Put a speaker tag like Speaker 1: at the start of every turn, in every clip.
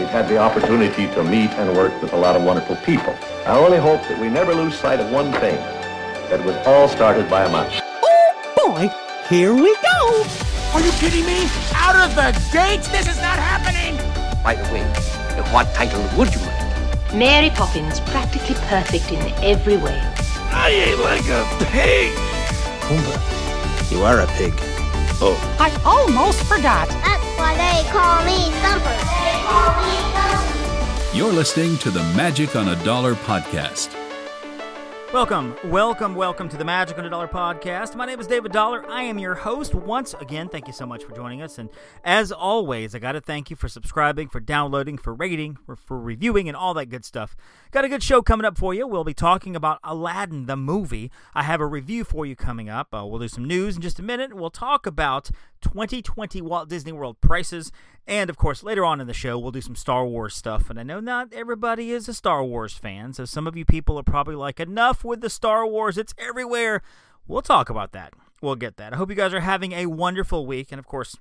Speaker 1: We've had the opportunity to meet and work with a lot of wonderful people. I only hope that we never lose sight of one thing, that it was all started by a mouse.
Speaker 2: Oh boy, here we go.
Speaker 3: Are you kidding me? Out of the gates? This is not happening!
Speaker 4: By the way, what title would you like?
Speaker 5: Mary Poppins, practically perfect in every way.
Speaker 3: I ain't like a pig!
Speaker 6: Pumbaa, you are a pig.
Speaker 3: Oh.
Speaker 2: I almost forgot.
Speaker 7: That's why they call me Thumper.
Speaker 8: You're listening to the Magic on a Dollar podcast.
Speaker 9: Welcome, welcome, welcome to the Magic on a Dollar podcast. My name is David Dollar. I am your host. Once again, thank you so much for joining us. And as always, I got to thank you for subscribing, for downloading, for rating, for, for reviewing, and all that good stuff. Got a good show coming up for you. We'll be talking about Aladdin, the movie. I have a review for you coming up. Uh, we'll do some news in just a minute. We'll talk about 2020 Walt Disney World prices. And of course, later on in the show, we'll do some Star Wars stuff. And I know not everybody is a Star Wars fan, so some of you people are probably like, enough with the Star Wars, it's everywhere. We'll talk about that. We'll get that. I hope you guys are having a wonderful week. And of course,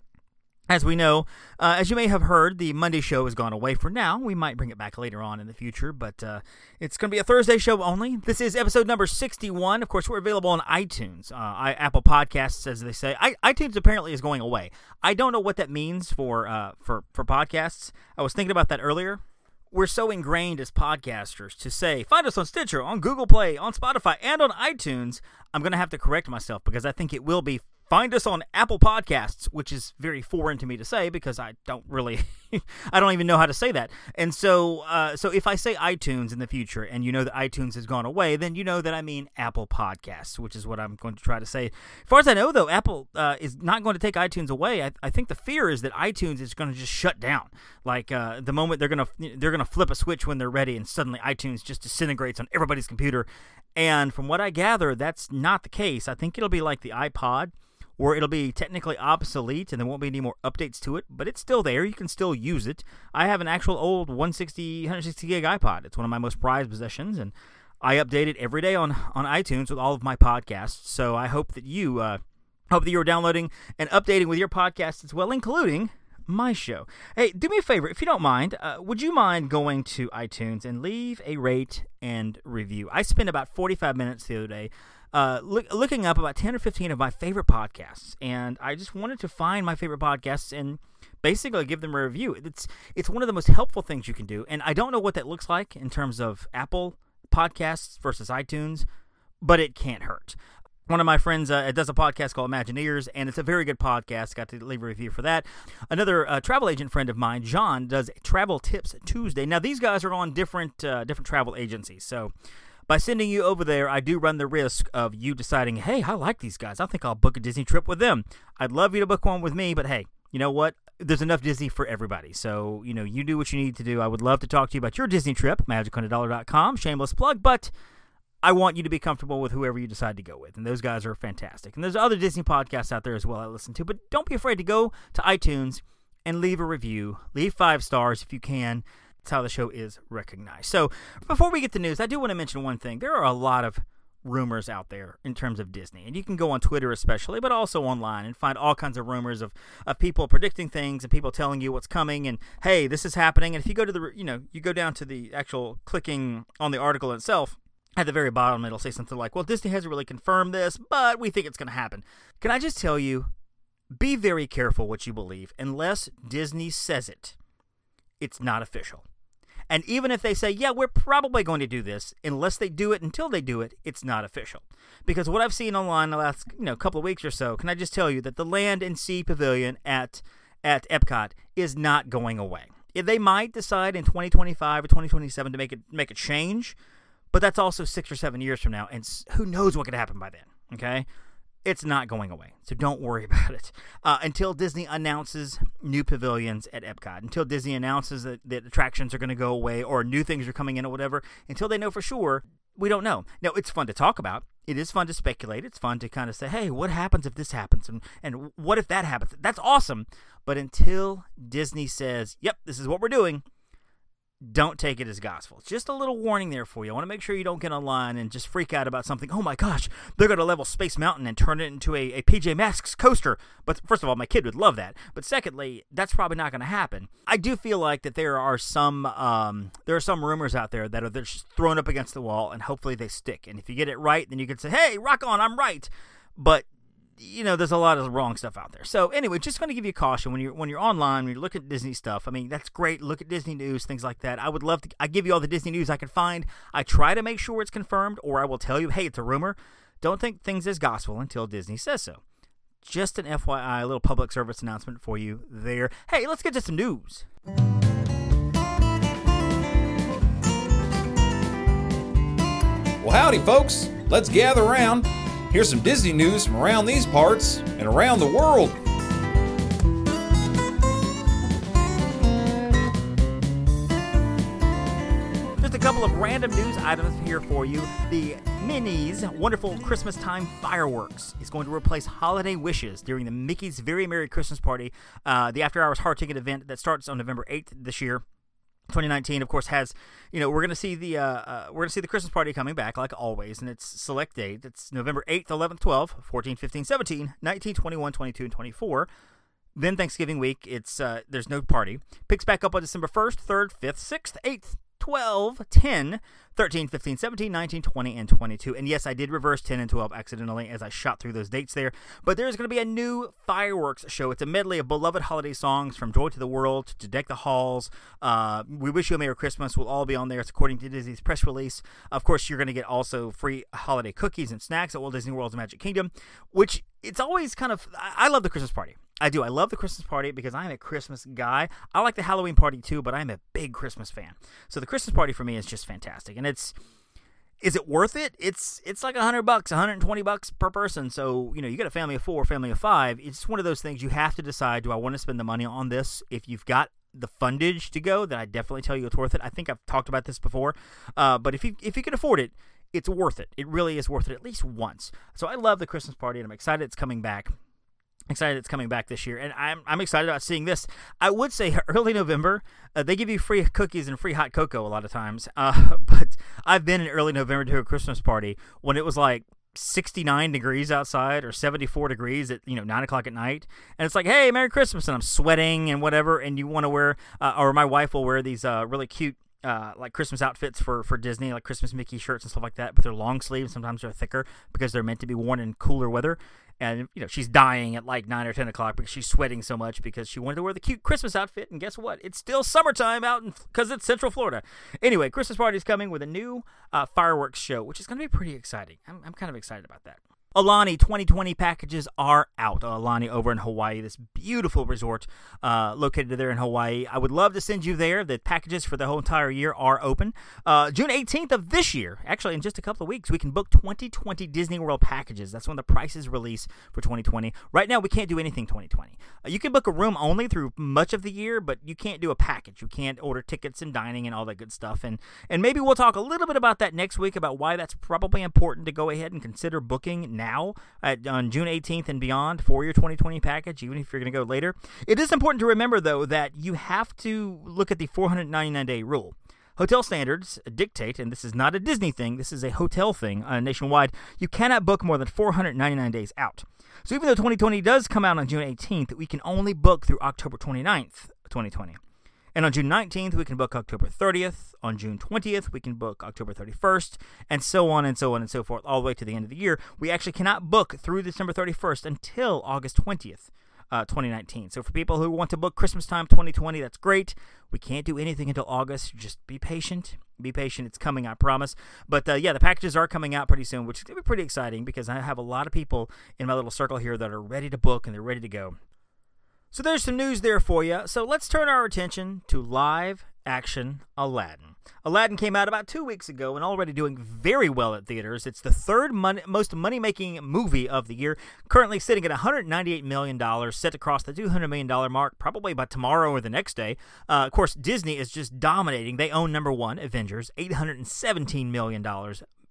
Speaker 9: as we know, uh, as you may have heard, the Monday show has gone away for now. We might bring it back later on in the future, but uh, it's going to be a Thursday show only. This is episode number 61. Of course, we're available on iTunes, uh, I, Apple Podcasts, as they say. I, iTunes apparently is going away. I don't know what that means for, uh, for, for podcasts. I was thinking about that earlier. We're so ingrained as podcasters to say, find us on Stitcher, on Google Play, on Spotify, and on iTunes. I'm going to have to correct myself because I think it will be Find us on Apple Podcasts, which is very foreign to me to say because I don't really, I don't even know how to say that. And so, uh, so if I say iTunes in the future, and you know that iTunes has gone away, then you know that I mean Apple Podcasts, which is what I'm going to try to say. As far as I know, though, Apple uh, is not going to take iTunes away. I, I, think the fear is that iTunes is going to just shut down. Like uh, the moment they're to they're going to flip a switch when they're ready, and suddenly iTunes just disintegrates on everybody's computer. And from what I gather, that's not the case. I think it'll be like the iPod where it'll be technically obsolete and there won't be any more updates to it, but it's still there. You can still use it. I have an actual old 160, 160 gig iPod. It's one of my most prized possessions, and I update it every day on, on iTunes with all of my podcasts. So I hope that you uh, hope that you are downloading and updating with your podcasts as well, including my show. Hey, do me a favor, if you don't mind, uh, would you mind going to iTunes and leave a rate and review? I spent about 45 minutes the other day uh, look, looking up about 10 or 15 of my favorite podcasts, and I just wanted to find my favorite podcasts and basically give them a review. It's it's one of the most helpful things you can do, and I don't know what that looks like in terms of Apple podcasts versus iTunes, but it can't hurt. One of my friends uh, does a podcast called Imagineers, and it's a very good podcast. Got to leave a review for that. Another uh, travel agent friend of mine, John, does Travel Tips Tuesday. Now these guys are on different uh, different travel agencies, so by sending you over there, I do run the risk of you deciding, hey, I like these guys. I think I'll book a Disney trip with them. I'd love you to book one with me, but hey, you know what? There's enough Disney for everybody. So, you know, you do what you need to do. I would love to talk to you about your Disney trip, magiconadollar.com, shameless plug, but I want you to be comfortable with whoever you decide to go with. And those guys are fantastic. And there's other Disney podcasts out there as well I listen to, but don't be afraid to go to iTunes and leave a review. Leave five stars if you can. That's how the show is recognized. So, before we get to news, I do want to mention one thing. There are a lot of rumors out there in terms of Disney. And you can go on Twitter especially, but also online and find all kinds of rumors of, of people predicting things and people telling you what's coming and hey, this is happening. And if you go to the you know, you go down to the actual clicking on the article itself, at the very bottom it'll say something like, "Well, Disney hasn't really confirmed this, but we think it's going to happen." Can I just tell you be very careful what you believe unless Disney says it. It's not official. And even if they say, yeah, we're probably going to do this, unless they do it until they do it, it's not official. Because what I've seen online the last you know couple of weeks or so, can I just tell you that the Land and Sea Pavilion at at Epcot is not going away. They might decide in 2025 or 2027 to make it make a change, but that's also six or seven years from now, and who knows what could happen by then. Okay, it's not going away. So don't worry about it. Uh, until Disney announces new pavilions at Epcot, until Disney announces that, that attractions are going to go away or new things are coming in or whatever, until they know for sure, we don't know. Now, it's fun to talk about. It is fun to speculate. It's fun to kind of say, hey, what happens if this happens? And, and what if that happens? That's awesome. But until Disney says, yep, this is what we're doing, don't take it as gospel. Just a little warning there for you. I want to make sure you don't get online and just freak out about something. Oh my gosh, they're going to level Space Mountain and turn it into a, a PJ Masks coaster. But first of all, my kid would love that. But secondly, that's probably not going to happen. I do feel like that there are some um, there are some rumors out there that are just thrown up against the wall, and hopefully they stick. And if you get it right, then you can say, "Hey, rock on, I'm right." But you know, there's a lot of wrong stuff out there. So anyway, just going to give you a caution when you're when you're online, when you look at Disney stuff. I mean, that's great. Look at Disney news, things like that. I would love to. I give you all the Disney news I can find. I try to make sure it's confirmed, or I will tell you, hey, it's a rumor. Don't think things as gospel until Disney says so. Just an FYI, a little public service announcement for you there. Hey, let's get to some news.
Speaker 10: Well, howdy, folks. Let's gather around Here's some Disney news from around these parts and around the world.
Speaker 9: Just a couple of random news items here for you. The Minnie's Wonderful Christmas Time Fireworks is going to replace Holiday Wishes during the Mickey's Very Merry Christmas Party, uh, the after hours hard ticket event that starts on November 8th this year. 2019 of course has you know we're going to see the uh, uh, we're going to see the christmas party coming back like always and it's select date. It's november 8th 11th 12th 14 15 17 19 21 22 and 24 then thanksgiving week it's uh, there's no party. Picks back up on december 1st 3rd 5th 6th 8th 12, 10, 13, 15, 17, 19, 20, and 22. And yes, I did reverse 10 and 12 accidentally as I shot through those dates there. But there's going to be a new fireworks show. It's a medley of beloved holiday songs from Joy to the World to Deck the Halls. Uh, we Wish You a Merry Christmas will all be on there. It's according to Disney's press release. Of course, you're going to get also free holiday cookies and snacks at Walt Disney World's Magic Kingdom, which it's always kind of. I love the Christmas party. I do. I love the Christmas party because I'm a Christmas guy. I like the Halloween party too, but I'm a big Christmas fan. So the Christmas party for me is just fantastic, and it's is it worth it? It's it's like 100 bucks, 120 bucks per person. So, you know, you got a family of 4, family of 5. It's one of those things you have to decide do I want to spend the money on this? If you've got the fundage to go, then I definitely tell you it's worth it. I think I've talked about this before. Uh, but if you if you can afford it, it's worth it. It really is worth it at least once. So I love the Christmas party and I'm excited it's coming back excited it's coming back this year and i'm, I'm excited about seeing this i would say early november uh, they give you free cookies and free hot cocoa a lot of times uh, but i've been in early november to a christmas party when it was like 69 degrees outside or 74 degrees at you know 9 o'clock at night and it's like hey merry christmas and i'm sweating and whatever and you want to wear uh, or my wife will wear these uh, really cute uh, like Christmas outfits for, for Disney, like Christmas Mickey shirts and stuff like that, but they're long sleeves. Sometimes they're thicker because they're meant to be worn in cooler weather and you know she's dying at like nine or ten o'clock because she's sweating so much because she wanted to wear the cute Christmas outfit. And guess what? It's still summertime out because it's Central Florida. Anyway, Christmas party is coming with a new uh, fireworks show, which is going to be pretty exciting. I'm, I'm kind of excited about that. Aulani 2020 packages are out. Aulani over in Hawaii, this beautiful resort uh, located there in Hawaii. I would love to send you there. The packages for the whole entire year are open. Uh, June 18th of this year, actually in just a couple of weeks, we can book 2020 Disney World packages. That's when the prices release for 2020. Right now, we can't do anything 2020. Uh, you can book a room only through much of the year, but you can't do a package. You can't order tickets and dining and all that good stuff. And and maybe we'll talk a little bit about that next week about why that's probably important to go ahead and consider booking now at, on June 18th and beyond for your 2020 package, even if you're going to go later. It is important to remember, though, that you have to look at the 499 day rule. Hotel standards dictate, and this is not a Disney thing, this is a hotel thing uh, nationwide, you cannot book more than 499 days out. So even though 2020 does come out on June 18th, we can only book through October 29th, 2020. And on June 19th, we can book October 30th. On June 20th, we can book October 31st, and so on and so on and so forth, all the way to the end of the year. We actually cannot book through December 31st until August 20th. Uh, 2019. So for people who want to book Christmas time 2020, that's great. We can't do anything until August. Just be patient. Be patient. It's coming, I promise. But uh, yeah, the packages are coming out pretty soon, which is going to be pretty exciting because I have a lot of people in my little circle here that are ready to book and they're ready to go. So there's some news there for you. So let's turn our attention to live action Aladdin. Aladdin came out about two weeks ago and already doing very well at theaters. It's the third mon- most money making movie of the year, currently sitting at $198 million, set to cross the $200 million mark probably by tomorrow or the next day. Uh, of course, Disney is just dominating. They own number one, Avengers, $817 million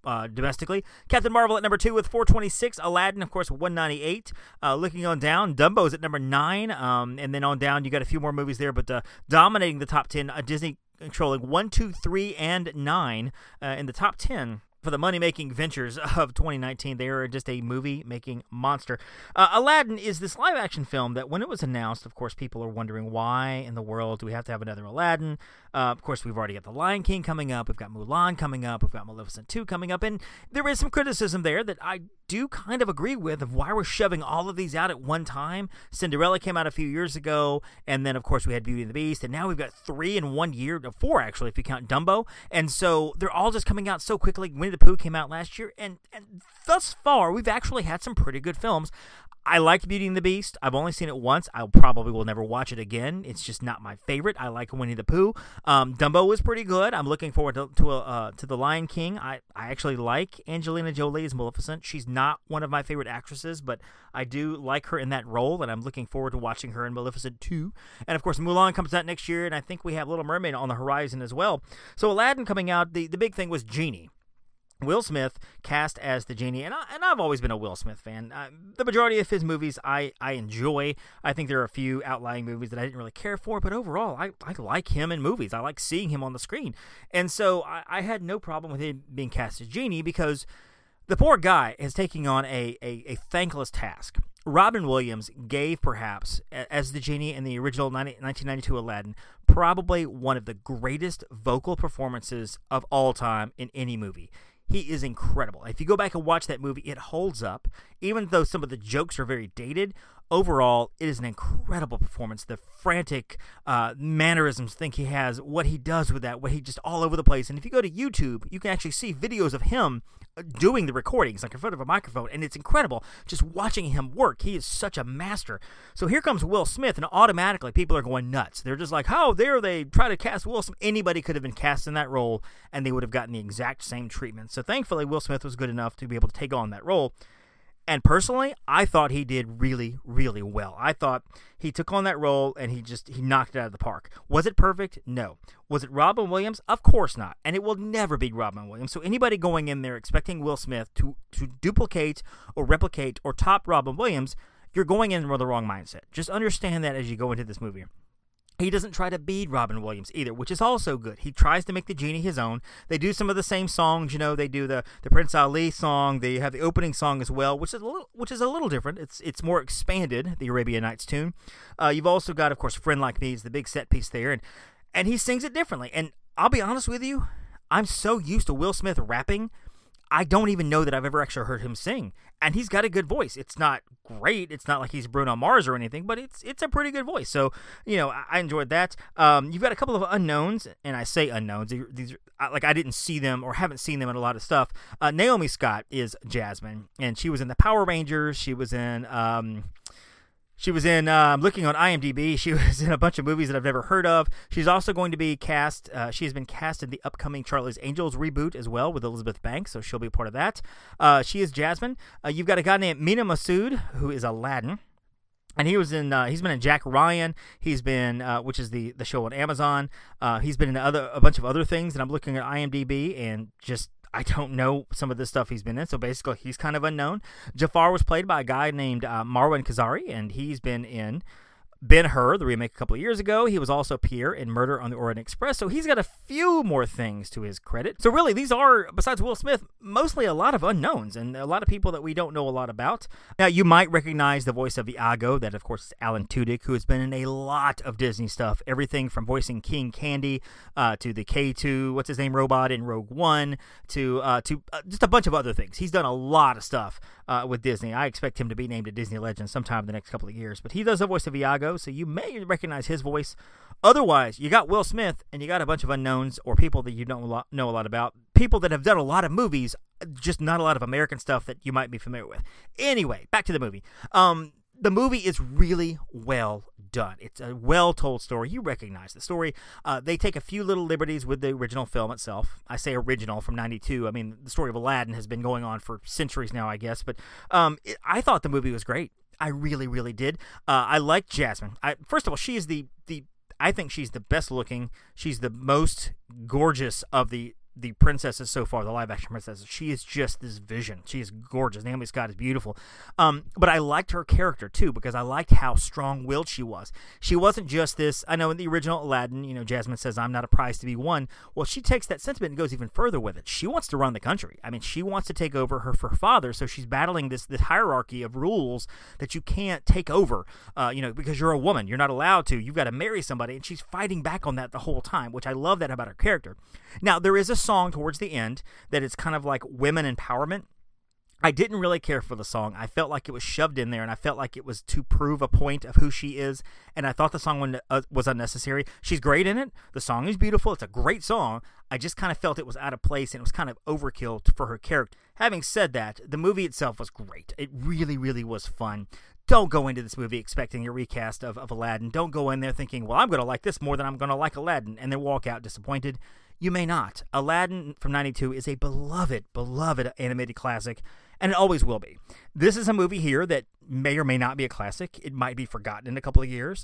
Speaker 9: uh, domestically. Captain Marvel at number two with 426. Aladdin, of course, 198. Uh, looking on down, Dumbo's at number nine. Um, and then on down, you got a few more movies there, but uh, dominating the top 10, a Disney controlling one, two, three, and nine uh, in the top ten for the money making ventures of 2019. They are just a movie making monster. Uh, Aladdin is this live action film that, when it was announced, of course, people are wondering why in the world do we have to have another Aladdin? Uh, of course, we've already got The Lion King coming up. We've got Mulan coming up. We've got Maleficent 2 coming up. And there is some criticism there that I do kind of agree with of why we're shoving all of these out at one time. Cinderella came out a few years ago. And then, of course, we had Beauty and the Beast. And now we've got three in one year, four actually, if you count Dumbo. And so they're all just coming out so quickly. Winnie the Pooh came out last year. And, and thus far, we've actually had some pretty good films. I liked Beauty and the Beast. I've only seen it once. I probably will never watch it again. It's just not my favorite. I like Winnie the Pooh. Um, Dumbo was pretty good. I'm looking forward to to, uh, to the Lion King. I, I actually like Angelina Jolie as Maleficent. She's not one of my favorite actresses, but I do like her in that role, and I'm looking forward to watching her in Maleficent 2. And of course, Mulan comes out next year, and I think we have Little Mermaid on the horizon as well. So Aladdin coming out. The the big thing was Genie. Will Smith cast as the genie, and I, and I've always been a Will Smith fan. Uh, the majority of his movies I, I enjoy. I think there are a few outlying movies that I didn't really care for, but overall I, I like him in movies. I like seeing him on the screen, and so I, I had no problem with him being cast as genie because the poor guy is taking on a, a, a thankless task. Robin Williams gave, perhaps, as the genie in the original 1992 Aladdin, probably one of the greatest vocal performances of all time in any movie. He is incredible. If you go back and watch that movie, it holds up. Even though some of the jokes are very dated, overall, it is an incredible performance. The frantic uh, mannerisms think he has, what he does with that, what he just all over the place. And if you go to YouTube, you can actually see videos of him doing the recordings like in front of a microphone and it's incredible just watching him work. He is such a master. So here comes will smith and automatically people are going nuts. They're just like how dare they try to cast will smith anybody could have been cast in that role and they would have gotten the exact same treatment. So thankfully will smith was good enough to be able to take on that role and personally, I thought he did really, really well. I thought he took on that role and he just he knocked it out of the park. Was it perfect? No. Was it Robin Williams? Of course not. And it will never be Robin Williams. So anybody going in there expecting Will Smith to to duplicate or replicate or top Robin Williams, you're going in with the wrong mindset. Just understand that as you go into this movie. He doesn't try to beat Robin Williams either, which is also good. He tries to make the genie his own. They do some of the same songs, you know. They do the, the Prince Ali song. They have the opening song as well, which is a little which is a little different. It's it's more expanded, the Arabian Nights tune. Uh, you've also got, of course, "Friend Like Me" is the big set piece there, and and he sings it differently. And I'll be honest with you, I'm so used to Will Smith rapping I don't even know that I've ever actually heard him sing. And he's got a good voice. It's not great. It's not like he's Bruno Mars or anything, but it's it's a pretty good voice. So you know, I, I enjoyed that. Um, you've got a couple of unknowns, and I say unknowns. These are, like I didn't see them or haven't seen them in a lot of stuff. Uh, Naomi Scott is Jasmine, and she was in the Power Rangers. She was in. Um, she was in, uh, I'm looking on IMDb, she was in a bunch of movies that I've never heard of. She's also going to be cast, uh, she has been cast in the upcoming Charlie's Angels reboot as well with Elizabeth Banks, so she'll be a part of that. Uh, she is Jasmine. Uh, you've got a guy named Mena Massoud, who is Aladdin. And he was in. Uh, he's been in Jack Ryan. He's been, uh, which is the the show on Amazon. He's been in other a bunch of other things. And I'm looking at IMDb and just I don't know some of the stuff he's been in, so basically he's kind of unknown. Jafar was played by a guy named uh, Marwan Kenzari, and he's been in Ben Hur, the remake a couple of years ago. He was also Pierre in Murder on the Orient Express, so he's got a few more things to his credit. So really, these are, besides Will Smith, mostly a lot of unknowns and a lot of people that we don't know a lot about. Now, you might recognize the voice of Iago, that of course is Alan Tudyk, who has been in a lot of Disney stuff, everything from voicing King Candy uh, to the K2, what's his name, robot in Rogue One, to uh, to uh, just a bunch of other things. He's done a lot of stuff uh, with Disney. I expect him to be named a Disney legend sometime in the next couple of years, but he does the voice of Iago so you may recognize his voice. Otherwise, you got Will Smith and you got a bunch of unknowns or people that you don't know a lot about. People that have done a lot of movies, just not a lot of American stuff that you might be familiar with. Anyway, back to the movie. Um, the movie is really well done. It's a well told story. You recognize the story. Uh, they take a few little liberties with the original film itself. I say original from 92. I mean, the story of Aladdin has been going on for centuries now, I guess. But um, it, I thought the movie was great. I really, really did. Uh, I like Jasmine. I, first of all, she is the the. I think she's the best looking. She's the most gorgeous of the the princesses so far, the live action princesses. She is just this vision. She is gorgeous. Naomi Scott is beautiful. Um, but I liked her character too because I liked how strong willed she was. She wasn't just this. I know in the original Aladdin, you know, Jasmine says, "I'm not a prize to be won." Well, she takes that sentiment and goes even further with it. She wants to run the country. I mean, she wants to take over her her father, so she's battling this this hierarchy of rules that you can't take over. Uh, you know, because you're a woman, you're not allowed to. You've got to marry somebody, and she's fighting back on that the whole time, which I love that about her character. Now, there is a song towards the end that it's kind of like women empowerment. I didn't really care for the song. I felt like it was shoved in there, and I felt like it was to prove a point of who she is. And I thought the song uh, was unnecessary. She's great in it. The song is beautiful. It's a great song. I just kind of felt it was out of place and it was kind of overkill for her character. Having said that, the movie itself was great. It really, really was fun. Don't go into this movie expecting a recast of, of Aladdin. Don't go in there thinking, well, I'm going to like this more than I'm going to like Aladdin, and then walk out disappointed. You may not. Aladdin from 92 is a beloved, beloved animated classic, and it always will be. This is a movie here that may or may not be a classic. It might be forgotten in a couple of years.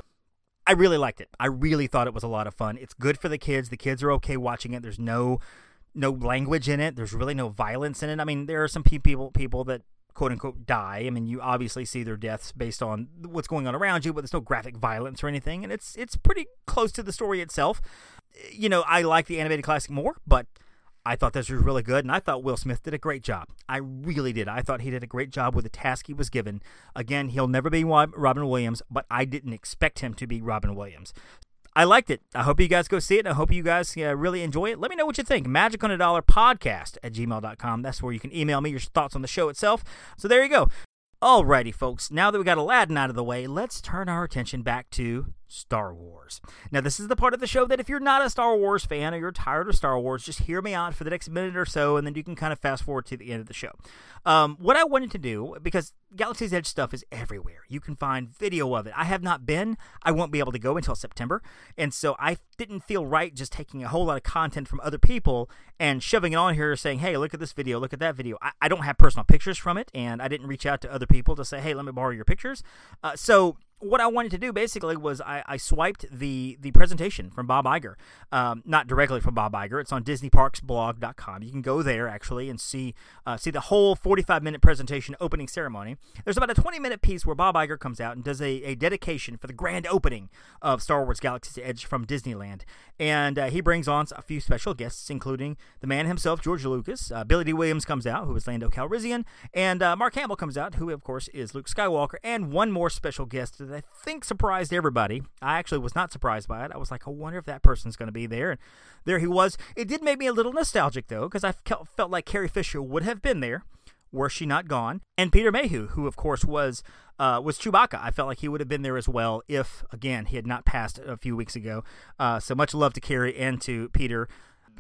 Speaker 9: I really liked it. I really thought it was a lot of fun. It's good for the kids. The kids are okay watching it. There's no no language in it. There's really no violence in it. I mean, there are some people people that quote unquote die. I mean, you obviously see their deaths based on what's going on around you, but there's no graphic violence or anything, and it's it's pretty close to the story itself. You know, I like the animated classic more, but I thought this was really good, and I thought Will Smith did a great job. I really did. I thought he did a great job with the task he was given. Again, he'll never be Robin Williams, but I didn't expect him to be Robin Williams. I liked it. I hope you guys go see it. I hope you guys uh, really enjoy it. Let me know what you think. Magic on a Dollar podcast at gmail.com. That's where you can email me your thoughts on the show itself. So there you go. Alrighty, folks. Now that we got Aladdin out of the way, let's turn our attention back to Star Wars. Now, this is the part of the show that if you're not a Star Wars fan or you're tired of Star Wars, just hear me out for the next minute or so, and then you can kind of fast forward to the end of the show. Um, what I wanted to do, because Galaxy's Edge stuff is everywhere, you can find video of it. I have not been, I won't be able to go until September, and so I didn't feel right just taking a whole lot of content from other people and shoving it on here saying, hey, look at this video, look at that video. I, I don't have personal pictures from it, and I didn't reach out to other people to say, hey, let me borrow your pictures. Uh, so what I wanted to do basically was I, I swiped the the presentation from Bob Iger, um, not directly from Bob Iger. It's on DisneyParksBlog.com. You can go there actually and see uh, see the whole 45 minute presentation opening ceremony. There's about a 20 minute piece where Bob Iger comes out and does a, a dedication for the grand opening of Star Wars Galaxy's Edge from Disneyland, and uh, he brings on a few special guests, including the man himself, George Lucas. Uh, Billy Dee Williams comes out, who is Lando Calrissian, and uh, Mark Hamill comes out, who of course is Luke Skywalker, and one more special guest that I think surprised everybody. I actually was not surprised by it. I was like, I wonder if that person's going to be there. And there he was. It did make me a little nostalgic, though, because I felt like Carrie Fisher would have been there were she not gone. And Peter Mayhew, who of course was uh, was Chewbacca. I felt like he would have been there as well if, again, he had not passed a few weeks ago. Uh, so much love to Carrie and to Peter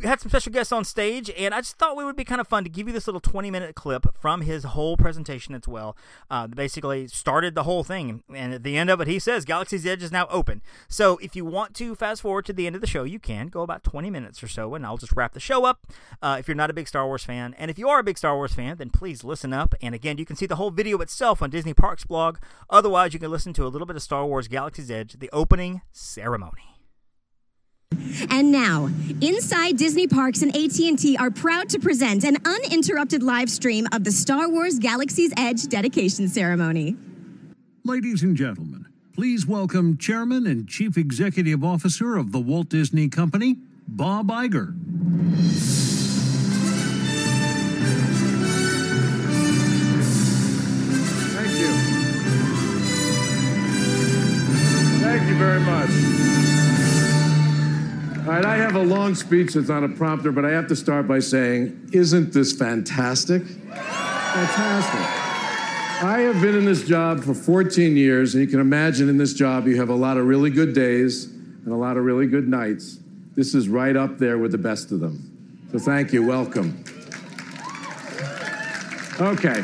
Speaker 9: had some special guests on stage, and I just thought it would be kind of fun to give you this little 20 minute clip from his whole presentation as well. Uh, basically, started the whole thing, and at the end of it, he says Galaxy's Edge is now open. So if you want to fast forward to the end of the show, you can go about 20 minutes or so, and I'll just wrap the show up. Uh, if you're not a big Star Wars fan, and if you are a big Star Wars fan, then please listen up. And again, you can see the whole video itself on Disney Parks blog. Otherwise, you can listen to a little bit of Star Wars Galaxy's Edge, the opening ceremony.
Speaker 11: And now, inside Disney Parks and AT&T are proud to present an uninterrupted live stream of the Star Wars Galaxy's Edge dedication ceremony.
Speaker 12: Ladies and gentlemen, please welcome Chairman and Chief Executive Officer of the Walt Disney Company, Bob Iger.
Speaker 13: Thank you. Thank you very much. All right, I have a long speech that's on a prompter, but I have to start by saying, isn't this fantastic? Fantastic. I have been in this job for 14 years, and you can imagine in this job you have a lot of really good days and a lot of really good nights. This is right up there with the best of them. So thank you. Welcome. Okay.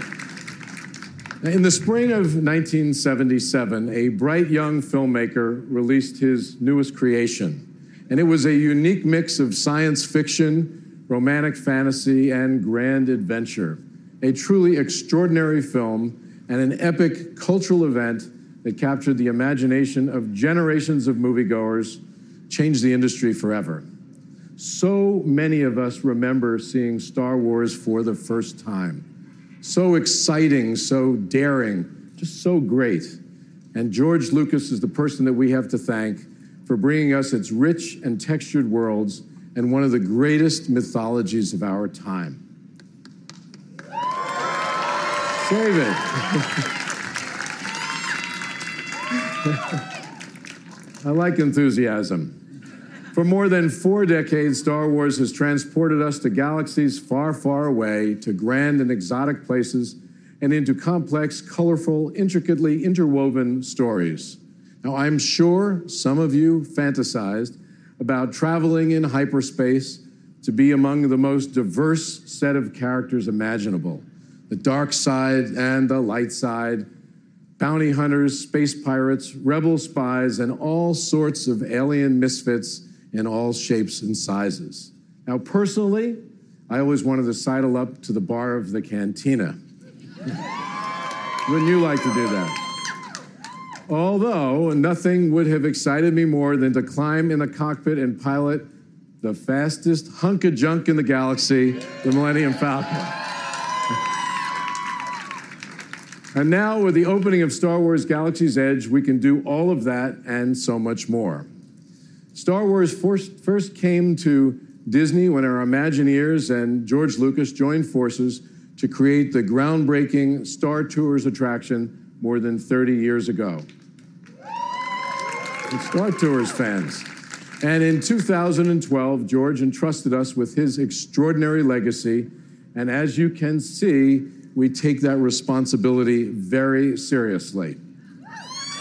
Speaker 13: In the spring of 1977, a bright young filmmaker released his newest creation and it was a unique mix of science fiction, romantic fantasy, and grand adventure. A truly extraordinary film and an epic cultural event that captured the imagination of generations of moviegoers, changed the industry forever. So many of us remember seeing Star Wars for the first time. So exciting, so daring, just so great. And George Lucas is the person that we have to thank for bringing us its rich and textured worlds and one of the greatest mythologies of our time. Save it. I like enthusiasm. For more than four decades, Star Wars has transported us to galaxies far, far away, to grand and exotic places, and into complex, colorful, intricately interwoven stories. Now, I'm sure some of you fantasized about traveling in hyperspace to be among the most diverse set of characters imaginable the dark side and the light side, bounty hunters, space pirates, rebel spies, and all sorts of alien misfits in all shapes and sizes. Now, personally, I always wanted to sidle up to the bar of the cantina. Wouldn't you like to do that? Although nothing would have excited me more than to climb in the cockpit and pilot the fastest hunk of junk in the galaxy, the Millennium Falcon. and now, with the opening of Star Wars Galaxy's Edge, we can do all of that and so much more. Star Wars first, first came to Disney when our Imagineers and George Lucas joined forces to create the groundbreaking Star Tours attraction more than 30 years ago. Star Tours fans. And in 2012, George entrusted us with his extraordinary legacy. And as you can see, we take that responsibility very seriously.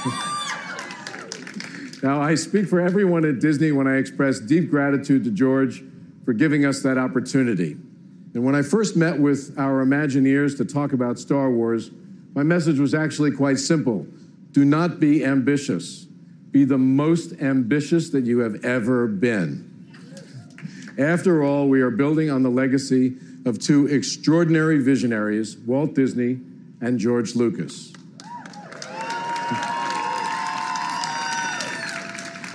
Speaker 13: now, I speak for everyone at Disney when I express deep gratitude to George for giving us that opportunity. And when I first met with our Imagineers to talk about Star Wars, my message was actually quite simple do not be ambitious, be the most ambitious that you have ever been. After all, we are building on the legacy of two extraordinary visionaries, Walt Disney and George Lucas.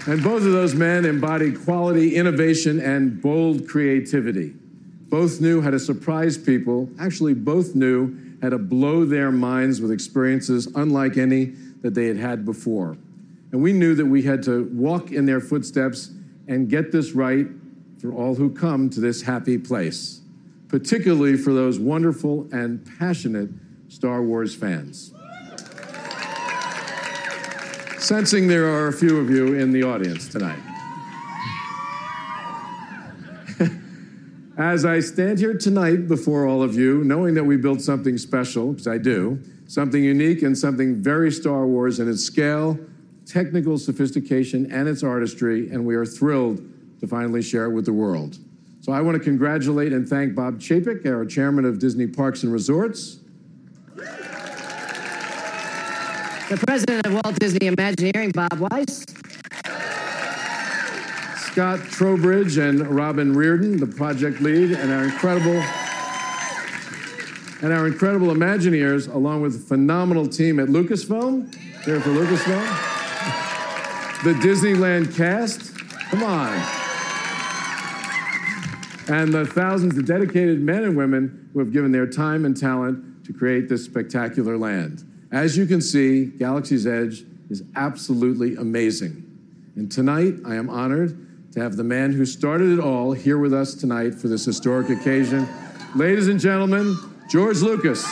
Speaker 13: And both of those men embodied quality, innovation, and bold creativity. Both knew how to surprise people, actually, both knew how to blow their minds with experiences unlike any that they had had before. And we knew that we had to walk in their footsteps and get this right for all who come to this happy place, particularly for those wonderful and passionate Star Wars fans. Sensing there are a few of you in the audience tonight. As I stand here tonight before all of you, knowing that we built something special, because I do, something unique and something very Star Wars in its scale, technical sophistication, and its artistry, and we are thrilled to finally share it with the world. So I want to congratulate and thank Bob Chapek, our chairman of Disney Parks and Resorts.
Speaker 14: The president of Walt Disney Imagineering, Bob Weis.
Speaker 13: Scott Trowbridge and Robin Reardon, the project lead, and our incredible and our incredible Imagineers, along with a phenomenal team at Lucasfilm. Here for Lucasfilm. The Disneyland cast. Come on. And the thousands of dedicated men and women who have given their time and talent to create this spectacular land. As you can see, Galaxy's Edge is absolutely amazing. And tonight, I am honored to have the man who started it all here with us tonight for this historic occasion. Ladies and gentlemen, George Lucas.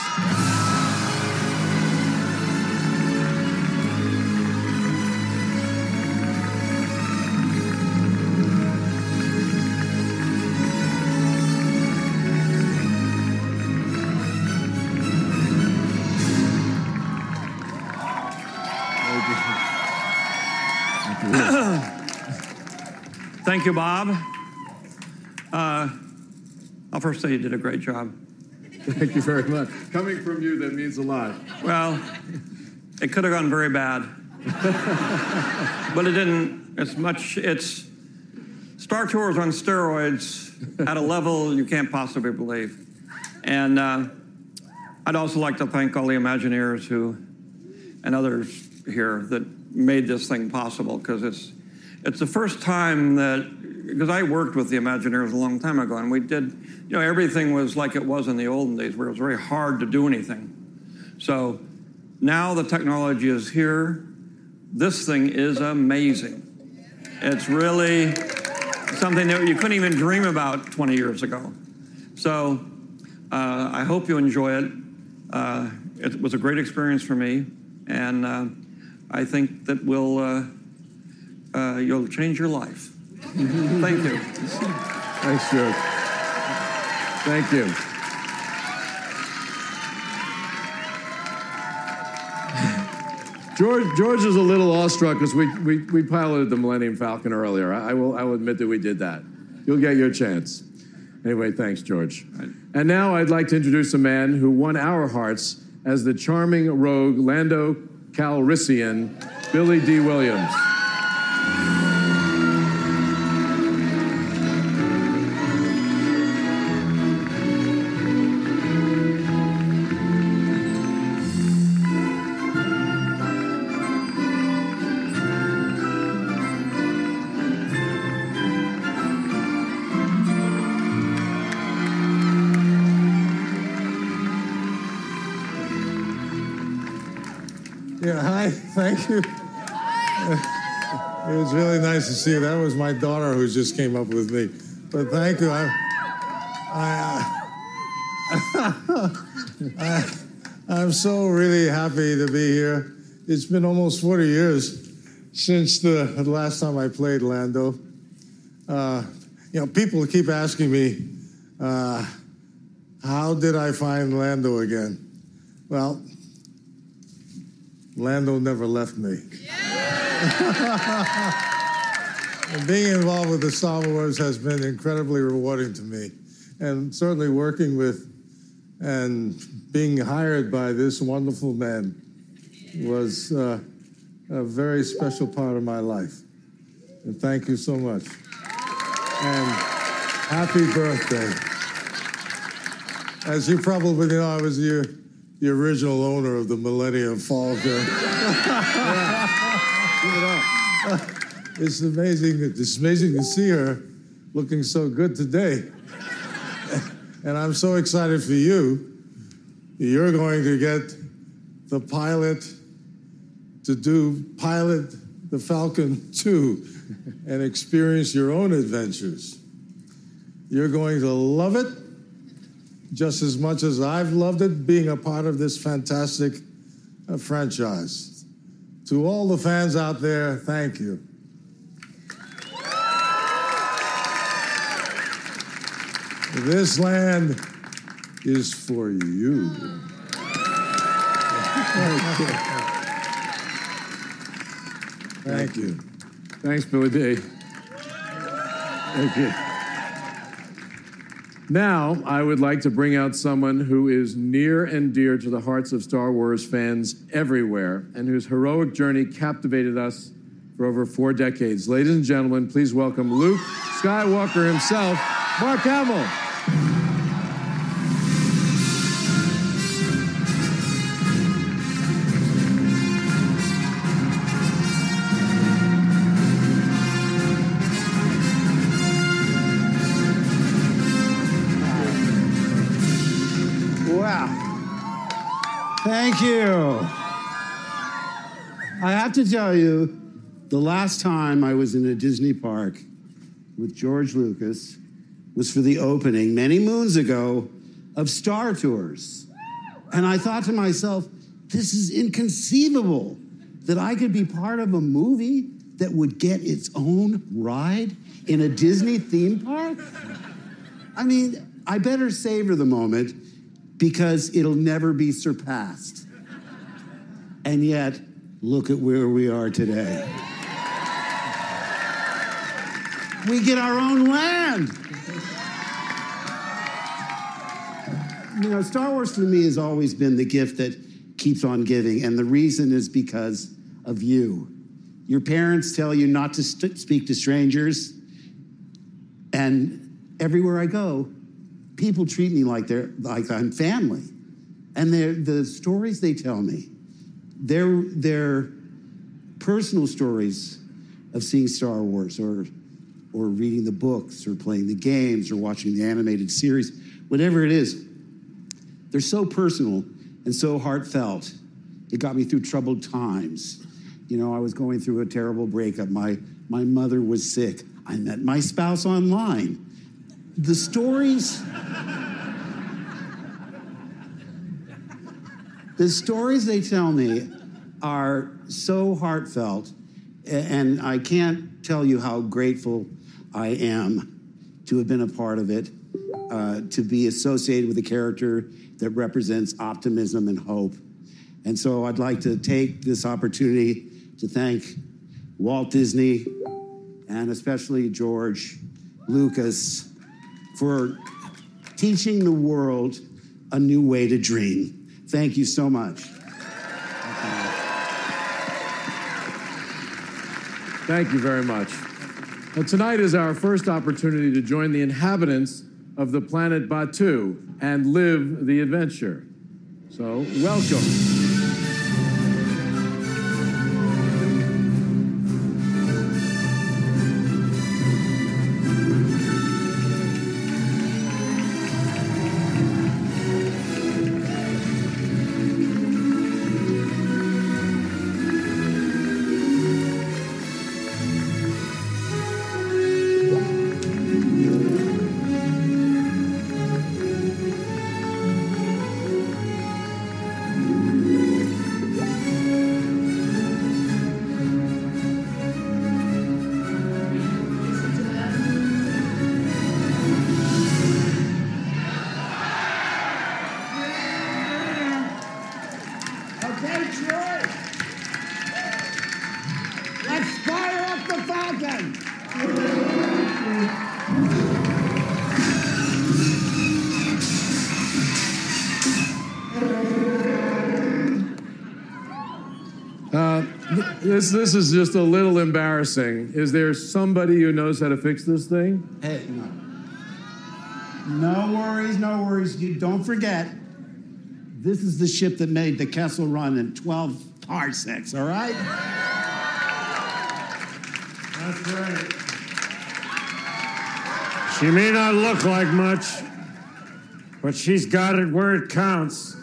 Speaker 15: Thank you, Bob. Uh, I'll first say you did a great job.
Speaker 13: Thank you very much. Coming from you, that means a lot.
Speaker 15: Well, it could have gone very bad, but it didn't. It's much. It's Star Tours on steroids at a level you can't possibly believe. And uh, I'd also like to thank all the Imagineers who and others here that made this thing possible because it's it's the first time that because I worked with the Imagineers a long time ago, and we did, you know, everything was like it was in the olden days, where it was very hard to do anything. So now the technology is here. This thing is amazing. It's really something that you couldn't even dream about 20 years ago. So uh, I hope you enjoy it. Uh, it was a great experience for me, and uh, I think that will uh, you'll change your life. Thank you.
Speaker 13: Thanks, George. Thank you. George, George is a little awestruck because we, we, we piloted the Millennium Falcon earlier. I, I will, I will admit that we did that. You'll get your chance. Anyway, thanks, George. And now I'd like to introduce a man who won our hearts as the charming rogue Lando Calrissian, Billy Dee Williams.
Speaker 16: See. That was my daughter who just came up with me. But thank you. I, I, I, I'm so really happy to be here. It's been almost 40 years since the, last time I played Lando. Uh, you know, people keep asking me, uh, how did I find Lando again? Well, Lando never left me. and being involved with the Star Wars has been incredibly rewarding to me. And certainly working with and being hired by this wonderful man was uh, a very special part of my life. And thank you so much. And happy birthday. As you probably know, I was your the original owner of the Millennium Falcon. Yeah. It's amazing. It's amazing to see her looking so good today. And I'm so excited for you. You're going to get the pilot to do pilot the Falcon 2 and experience your own adventures. You're going to love it just as much as I've loved it being a part of this fantastic uh, franchise. To all the fans out there, thank you. This land is for you.
Speaker 13: Thank you. Thanks, Billy Dee Thank you. Now, I would like to bring out someone who is near and dear to the hearts of Star Wars fans everywhere and whose heroic journey captivated us for over four decades. Ladies and gentlemen, please welcome Luke Skywalker himself, Mark Hamill.
Speaker 17: Thank you. I have to tell you, the last time I was in a Disney park with George Lucas was for the opening many moons ago of Star Tours. And I thought to myself, this is inconceivable that I could be part of a movie that would get its own ride in a Disney theme park. I mean, I better savor the moment because it'll never be surpassed. And yet, look at where we are today. We get our own land. You know, Star Wars to me has always been the gift that keeps on giving, and the reason is because of you. Your parents tell you not to st- speak to strangers, and everywhere I go, people treat me like they're like I'm family, and the stories they tell me, they're they're personal stories of seeing Star Wars or or reading the books or playing the games or watching the animated series, whatever it is, they're so personal and so heartfelt. It got me through troubled times. You know, I was going through a terrible breakup. My, my mother was sick. I met my spouse online. The stories. the stories they tell me are so heartfelt, and I can't tell you how grateful I am to have been a part of it, uh, to be associated with a character that represents optimism and hope. And so I'd like to take this opportunity to thank Walt Disney and especially George Lucas for teaching the world a new way to dream. Thank you so much.
Speaker 13: Thank you very much. Well, tonight is our first opportunity to join the inhabitants of the planet Batuu and live the adventure. So, welcome. This, this is just a little embarrassing. Is there somebody who knows how to fix this thing?
Speaker 17: Hey, no. No worries, no worries. You don't forget, this is the ship that made the Kessel Run in 12 parsecs, all right?
Speaker 16: That's right. She may not look like much, but she's got it where it counts.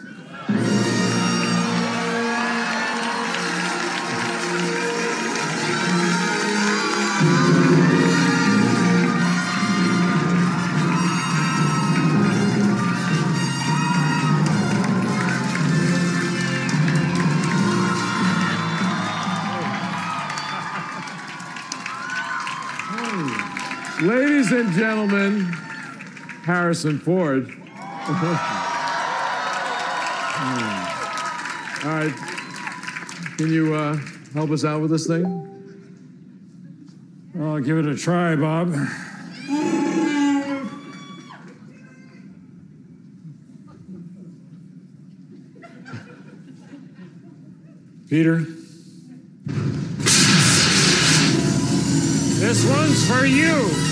Speaker 13: Ladies and gentlemen, Harrison Ford. Hmm. All right. Can you uh, help us out with this thing?
Speaker 16: I'll give it a try, Bob. Peter. This one's for you.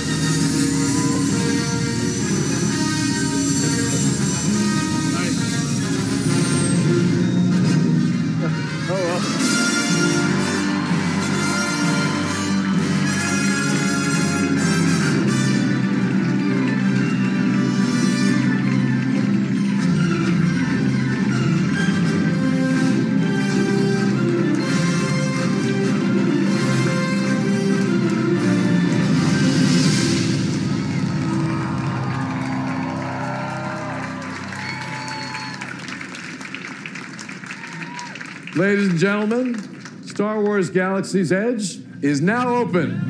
Speaker 13: And gentlemen, Star Wars Galaxy's Edge is now open.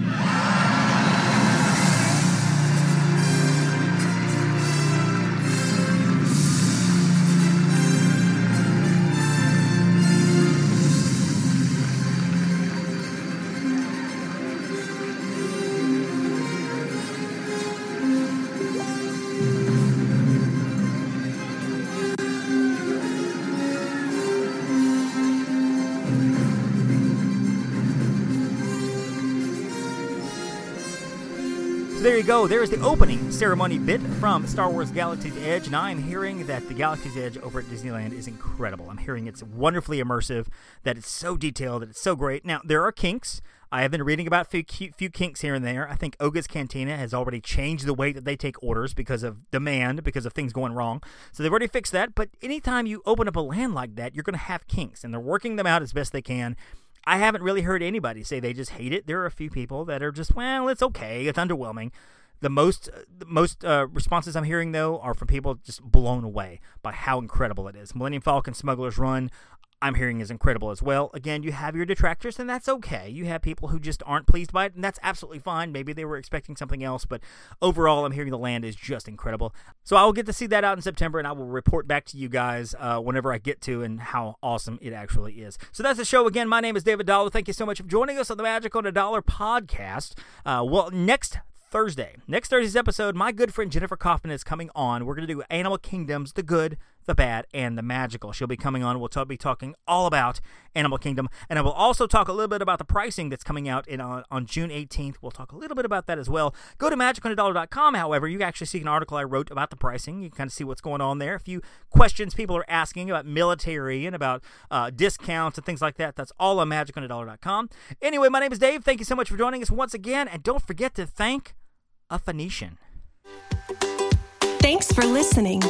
Speaker 9: There you go. There's the opening ceremony bit from Star Wars Galaxy's Edge. and I'm hearing that the Galaxy's Edge over at Disneyland is incredible. I'm hearing it's wonderfully immersive, that it's so detailed, that it's so great. Now, there are kinks. I have been reading about a few, few kinks here and there. I think Oga's Cantina has already changed the way that they take orders because of demand, because of things going wrong. So they've already fixed that. But anytime you open up a land like that, you're going to have kinks, and they're working them out as best they can. I haven't really heard anybody say they just hate it. There are a few people that are just, well, it's okay, it's underwhelming. The most the most uh, responses I'm hearing though are from people just blown away by how incredible it is. Millennium Falcon Smuggler's Run. I'm hearing is incredible as well. Again, you have your detractors, and that's okay. You have people who just aren't pleased by it, and that's absolutely fine. Maybe they were expecting something else, but overall, I'm hearing the land is just incredible. So I will get to see that out in September, and I will report back to you guys uh, whenever I get to and how awesome it actually is. So that's the show again. My name is David Dollar. Thank you so much for joining us on the Magic on a Dollar podcast. Uh, well, next Thursday. Next Thursday's episode, my good friend Jennifer Kaufman is coming on. We're going to do Animal Kingdoms, the good, the bad, and the magical. She'll be coming on. We'll t- be talking all about Animal Kingdom, and I will also talk a little bit about the pricing that's coming out in uh, on June 18th. We'll talk a little bit about that as well. Go to magiconadollar.com. However, you actually see an article I wrote about the pricing. You can kind of see what's going on there. A few questions people are asking about military and about uh, discounts and things like that. That's all on magiconadollar.com. Anyway, my name is Dave. Thank you so much for joining us once again, and don't forget to thank a Phoenician.
Speaker 18: Thanks for listening.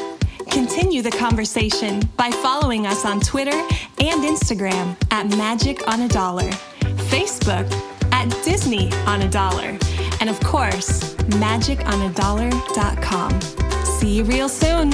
Speaker 18: Continue the conversation by following us on Twitter and Instagram at Magic on a Dollar, Facebook at Disney on a Dollar, and of course, magiconadollar.com. See you real soon.